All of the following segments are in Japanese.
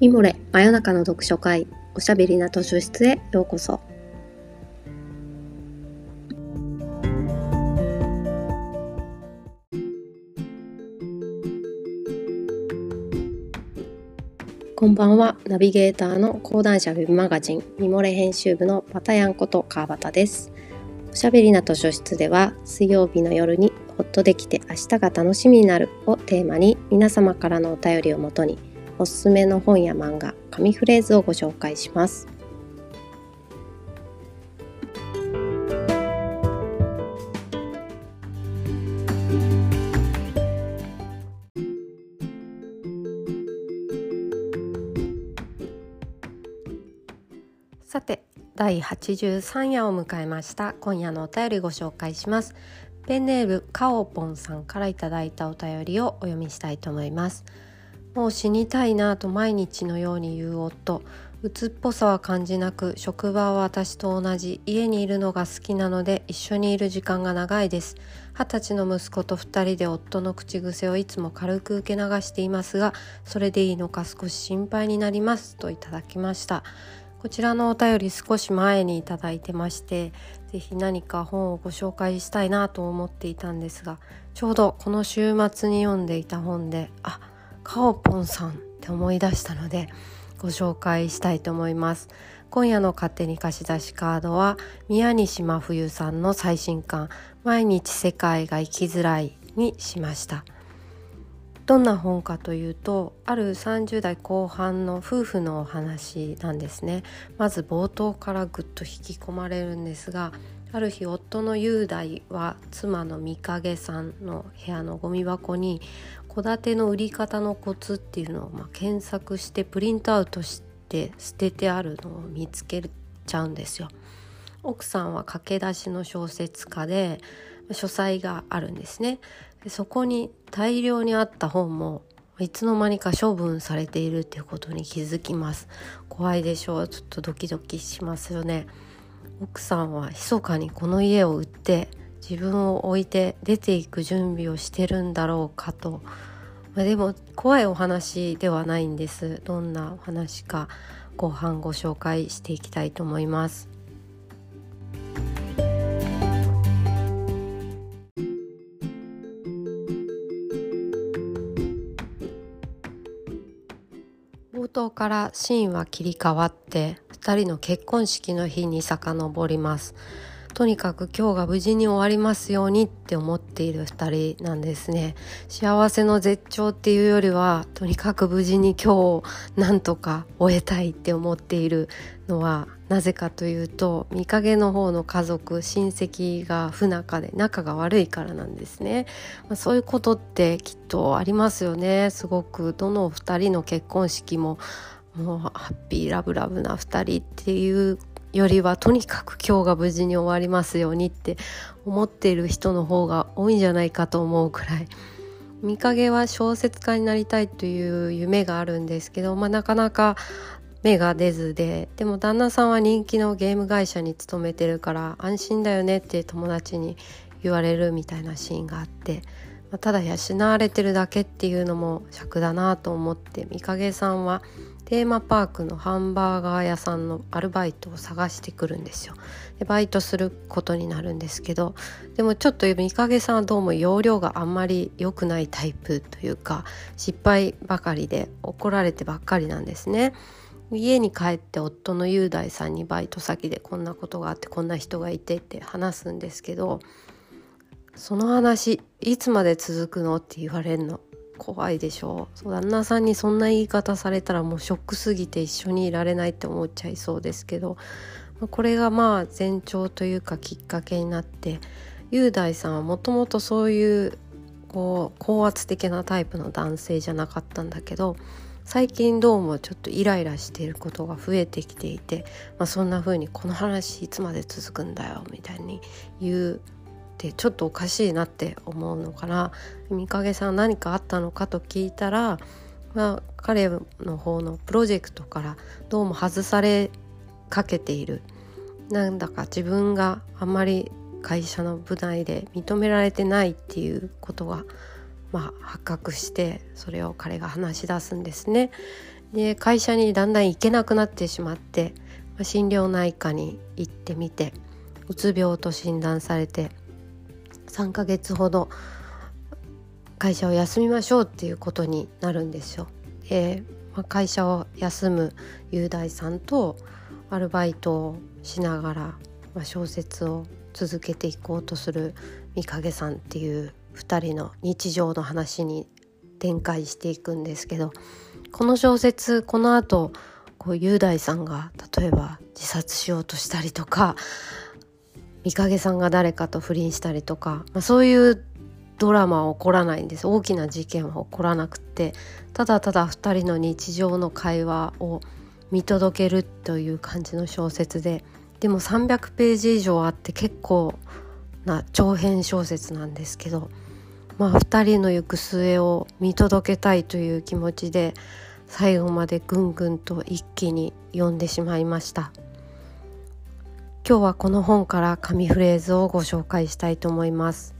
ミモレ真夜中の読書会おしゃべりな図書室へようこそ。こんばんはナビゲーターの講談社ウェブマガジンミモレ編集部のパタヤンこと川端です。おしゃべりな図書室では水曜日の夜にほっとできて明日が楽しみになるをテーマに皆様からのお便りをもとにおすすめの本や漫画、紙フレーズをご紹介します。さて第83夜を迎えました。今夜のお便りご紹介します。ペンネームカオポンさんからいただいたお便りをお読みしたいと思います。もう死にたいなと毎日のように言う夫。鬱っぽさは感じなく職場は私と同じ。家にいるのが好きなので一緒にいる時間が長いです。二十歳の息子と二人で夫の口癖をいつも軽く受け流していますがそれでいいのか少し心配になります。といただきました。こちらのお便り少し前にいただいてまして是非何か本をご紹介したいなと思っていたんですがちょうどこの週末に読んでいた本であカオポンさんって思い出したのでご紹介したいと思います。今夜の勝手に貸し出しカードは宮西真冬さんの最新刊毎日世界が生きづらいにしました。どんな本かというとある30代後半の夫婦のお話なんですね。まず冒頭からぐっと引き込まれるんですがある日夫の雄大は妻の御影さんの部屋のゴミ箱に戸建ての売り方のコツっていうのをま検索してプリントアウトして捨ててあるのを見つけちゃうんですよ。奥さんは駆け出しの小説家で書斎があるんですね。でそこに大量にあった本もいつの間にか処分されているっていうことに気づきます。怖いでしょう。ちょっとドキドキしますよね。奥さんは密かにこの家を売って自分を置いて出ていく準備をしてるんだろうかと。まあ、でも怖いお話ではないんです。どんなお話か後半ご紹介していきたいと思います。冒頭からシーンは切り替わって2人の結婚式の日に遡ります。とにかく今日が無事に終わりますようにって思っている2人なんですね。幸せの絶頂っていうよりはとにかく無事に今日をなんとか終えたいって思っているのはなぜかというと見影の方の家族親戚が不仲で仲が悪いからなんですね、まあ、そういうことってきっとありますよね。すごくどの2人の結婚式ももうハッピーラブラブな2人っていうよりはとにかく今日が無事に終わりますようにって思っている人の方が多いんじゃないかと思うくらい。見影は小説家になりたいという夢があるんですけど、まあ、なかなか芽が出ずででも旦那さんは人気のゲーム会社に勤めてるから安心だよねって友達に言われるみたいなシーンがあって、まあ、ただ養われてるだけっていうのも尺だなと思って見影さんはテーマパークのハンバーガー屋さんのアルバイトを探してくるんですよ。でバイトすることになるんですけどでもちょっと三影さんはどうも容量があんまり良くないタイプというか失敗ばかりで怒られてばっかりなんですね。家に帰って夫の雄大さんにバイト先でこんなことがあってこんな人がいてって話すんですけどその話いつまで続くのって言われるの。怖いでしょ。う旦那さんにそんな言い方されたらもうショックすぎて一緒にいられないって思っちゃいそうですけど。これがまあ前兆というかきっかけになって雄大さんはもともとそういうこう高圧的なタイプの男性じゃなかったんだけど最近どうもちょっとイライラしていることが増えてきていて、まあ、そんな風にこの話いつまで続くんだよみたいに言うってちょっとおかしいなって思うのかな三影さん何かあったのかと聞いたら、まあ、彼の方のプロジェクトからどうも外されかけているなんだか自分があんまり会社の部内で認められてないっていうことが、まあ、発覚してそれを彼が話し出すんですね。で会社にだんだん行けなくなってしまって、ま、心療内科に行ってみてうつ病と診断されて3ヶ月ほど会社を休みましょうっていうことになるんですよ。で、まあ、会社を休む雄大さんとアルバイトをしながら、まあ、小説を続けていこうとする三影さんっていう2人の日常の話に展開していくんですけどこの小説この後こう雄大さんが例えば自殺しようとしたりとか三影さんが誰かと不倫したりとか、まあ、そういうドラマは起こらないんです。大きな事件は起こらなくてただただ2人の日常の会話を見届けるという感じの小説ででも300ページ以上あって結構な長編小説なんですけど、まあ、2人の行く末を見届けたいという気持ちで最後までぐんぐんと一気に読んでしまいました。今日はこの本から紙フレーズをご紹介したいと思います。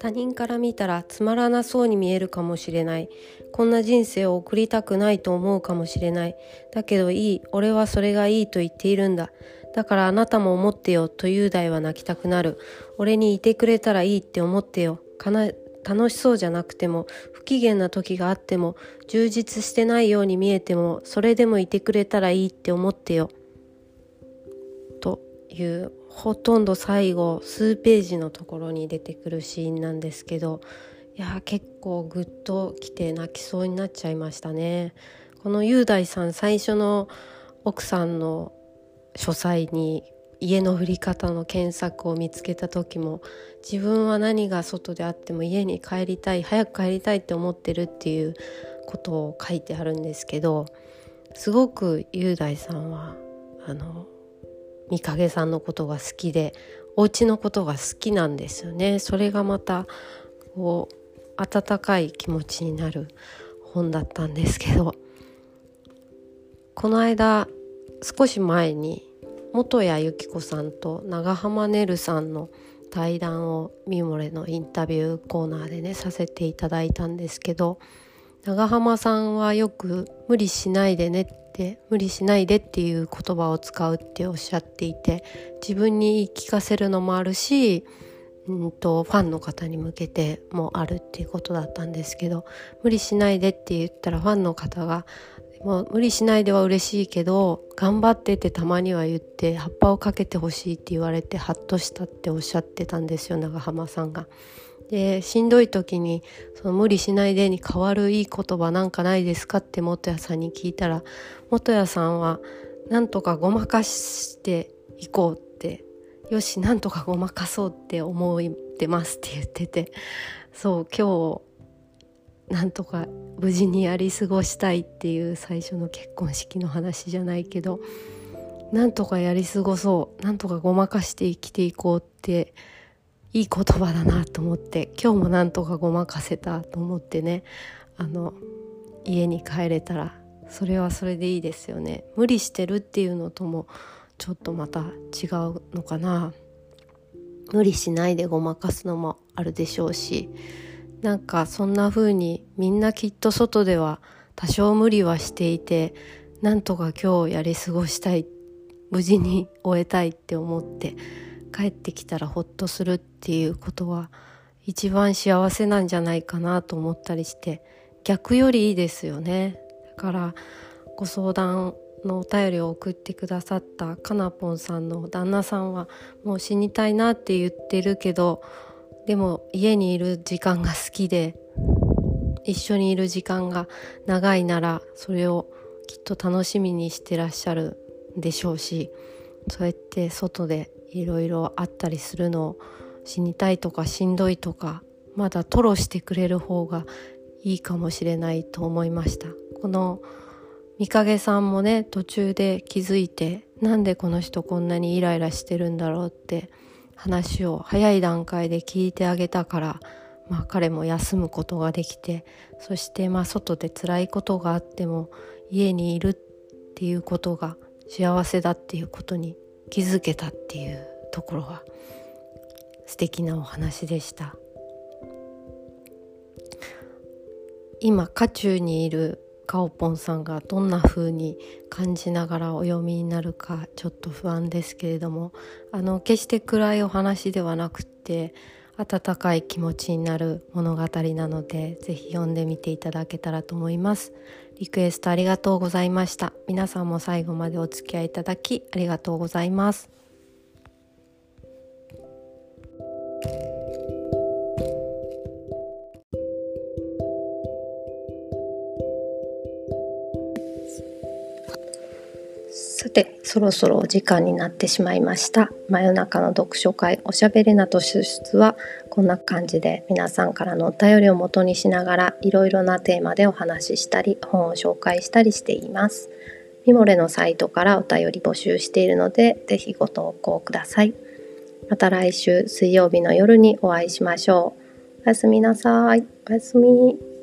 他人から見たらつまらなそうに見えるかもしれない。こんな人生を送りたくないと思うかもしれない。だけどいい。俺はそれがいいと言っているんだ。だからあなたも思ってよと雄大は泣きたくなる。俺にいてくれたらいいって思ってよ。かな楽しそうじゃなくても不機嫌な時があっても充実してないように見えてもそれでもいてくれたらいいって思ってよ。というほとんど最後数ページのところに出てくるシーンなんですけどいや結構グッときて泣きそうになっちゃいましたね。この雄大さん最初の奥さんの書斎に家の振り方の検索を見つけた時も自分は何が外であっても家に帰りたい早く帰りたいって思ってるっていうことを書いてあるんですけどすごく雄大さんはあの三影さんのことが好きでお家のことが好きなんですよね。それがまたこう温かい気持ちになる本だったんですけどこの間少し前に元谷由紀子さんと長濱ねるさんの対談をミモレのインタビューコーナーでねさせていただいたんですけど長濱さんはよく「無理しないでね」って「無理しないで」っていう言葉を使うっておっしゃっていて自分に言い聞かせるのもあるし、うんと、ファンの方に向けてもあるっていうことだったんですけど「無理しないで」って言ったらファンの方がもう無理しないでは嬉しいけど頑張ってってたまには言って葉っぱをかけてほしいって言われてハッとしたっておっしゃってたんですよ長浜さんが。でしんどい時にその無理しないでに代わるいい言葉なんかないですかって元谷さんに聞いたら元谷さんはなんとかごまかしていこうってよしなんとかごまかそうって思ってますって言っててそう今日なんとか無事にやり過ごしたいっていう最初の結婚式の話じゃないけどなんとかやり過ごそうなんとかごまかして生きていこうっていい言葉だなと思って今日もなんとかごまかせたと思ってねあの家に帰れたらそれはそれでいいですよね。無理してるっていうのともちょっとまた違うのかな。無理しないでごまかすのもあるでしょうしなんかそんな風にみんなきっと外では多少無理はしていてなんとか今日やり過ごしたい無事に終えたいって思って帰ってきたらほっとするっていうことは一番幸せなんじゃないかなと思ったりして逆よりいいですよね。だからご相談のお便りを送ってくださったかなぽんさんの旦那さんはもう死にたいなって言ってるけどでも家にいる時間が好きで一緒にいる時間が長いならそれをきっと楽しみにしてらっしゃるでしょうしそうやって外でいろいろあったりするのを死にたいとかしんどいとかまだ吐露してくれる方がいいかもしれないと思いました。この三影さんもね途中で気づいてなんでこの人こんなにイライラしてるんだろうって話を早い段階で聞いてあげたから、まあ、彼も休むことができてそしてまあ外で辛いことがあっても家にいるっていうことが幸せだっていうことに気づけたっていうところが素敵なお話でした。今渦中にいるカオポンさんがどんな風に感じながらお読みになるかちょっと不安ですけれどもあの決して暗いお話ではなくて温かい気持ちになる物語なのでぜひ読んでみていただけたらと思います。リクエストありがとうございました。皆さんも最後までお付き合いいただきありがとうございます。てそろそろお時間になってしまいました。真夜中の読書会おしゃべりなと出出はこんな感じで皆さんからのお便りを元にしながらいろいろなテーマでお話ししたり本を紹介したりしています。ミモレのサイトからお便り募集しているのでぜひご投稿ください。また来週水曜日の夜にお会いしましょう。おやすみなさい。おやすみ。